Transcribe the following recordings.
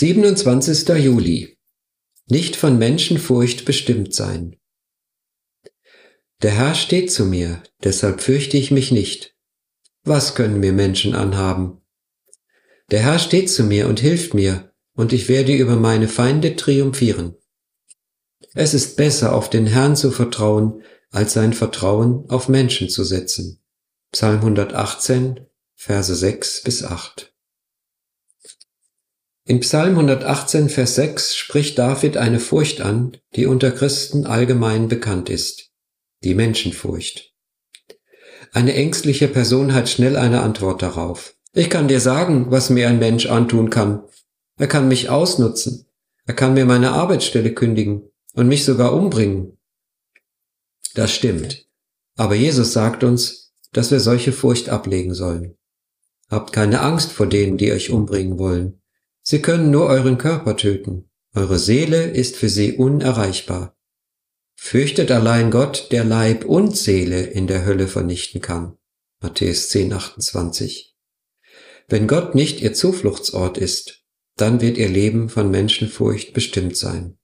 27. Juli. Nicht von Menschenfurcht bestimmt sein. Der Herr steht zu mir, deshalb fürchte ich mich nicht. Was können mir Menschen anhaben? Der Herr steht zu mir und hilft mir, und ich werde über meine Feinde triumphieren. Es ist besser, auf den Herrn zu vertrauen, als sein Vertrauen auf Menschen zu setzen. Psalm 118, Verse 6 bis 8. In Psalm 118, Vers 6 spricht David eine Furcht an, die unter Christen allgemein bekannt ist. Die Menschenfurcht. Eine ängstliche Person hat schnell eine Antwort darauf. Ich kann dir sagen, was mir ein Mensch antun kann. Er kann mich ausnutzen. Er kann mir meine Arbeitsstelle kündigen und mich sogar umbringen. Das stimmt. Aber Jesus sagt uns, dass wir solche Furcht ablegen sollen. Habt keine Angst vor denen, die euch umbringen wollen. Sie können nur euren Körper töten. Eure Seele ist für sie unerreichbar. Fürchtet allein Gott, der Leib und Seele in der Hölle vernichten kann. Matthäus 10, 28. Wenn Gott nicht ihr Zufluchtsort ist, dann wird ihr Leben von Menschenfurcht bestimmt sein.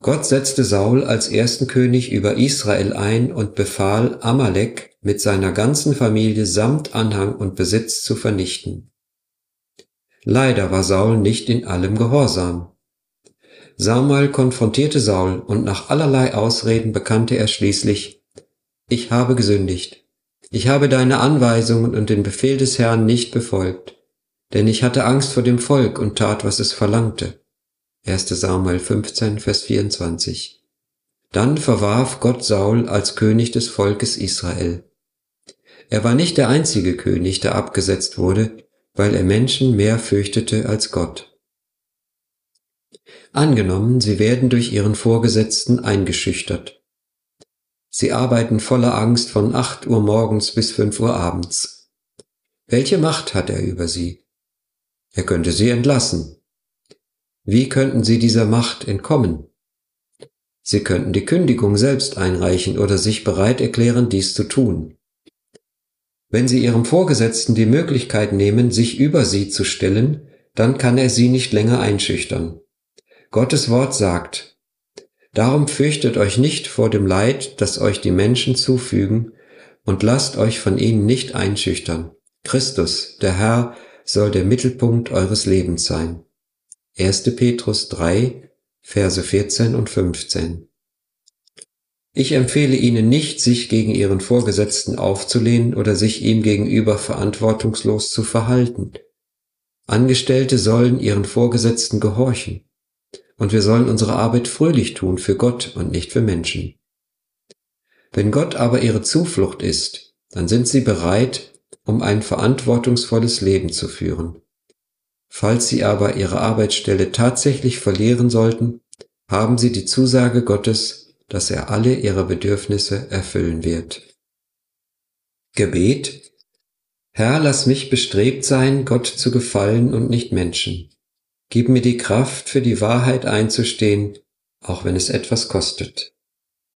Gott setzte Saul als ersten König über Israel ein und befahl, Amalek mit seiner ganzen Familie samt Anhang und Besitz zu vernichten. Leider war Saul nicht in allem gehorsam. Samuel konfrontierte Saul und nach allerlei Ausreden bekannte er schließlich, ich habe gesündigt. Ich habe deine Anweisungen und den Befehl des Herrn nicht befolgt, denn ich hatte Angst vor dem Volk und tat, was es verlangte. 1. Samuel 15, Vers 24. Dann verwarf Gott Saul als König des Volkes Israel. Er war nicht der einzige König, der abgesetzt wurde, weil er Menschen mehr fürchtete als Gott. Angenommen, sie werden durch ihren Vorgesetzten eingeschüchtert. Sie arbeiten voller Angst von 8 Uhr morgens bis 5 Uhr abends. Welche Macht hat er über sie? Er könnte sie entlassen. Wie könnten sie dieser Macht entkommen? Sie könnten die Kündigung selbst einreichen oder sich bereit erklären, dies zu tun. Wenn Sie Ihrem Vorgesetzten die Möglichkeit nehmen, sich über Sie zu stellen, dann kann er Sie nicht länger einschüchtern. Gottes Wort sagt, Darum fürchtet euch nicht vor dem Leid, das euch die Menschen zufügen, und lasst euch von ihnen nicht einschüchtern. Christus, der Herr, soll der Mittelpunkt eures Lebens sein. 1. Petrus 3, Verse 14 und 15. Ich empfehle Ihnen nicht, sich gegen Ihren Vorgesetzten aufzulehnen oder sich ihm gegenüber verantwortungslos zu verhalten. Angestellte sollen ihren Vorgesetzten gehorchen. Und wir sollen unsere Arbeit fröhlich tun für Gott und nicht für Menschen. Wenn Gott aber ihre Zuflucht ist, dann sind sie bereit, um ein verantwortungsvolles Leben zu führen. Falls sie aber ihre Arbeitsstelle tatsächlich verlieren sollten, haben sie die Zusage Gottes, dass er alle ihre Bedürfnisse erfüllen wird. Gebet Herr, lass mich bestrebt sein, Gott zu gefallen und nicht Menschen. Gib mir die Kraft, für die Wahrheit einzustehen, auch wenn es etwas kostet.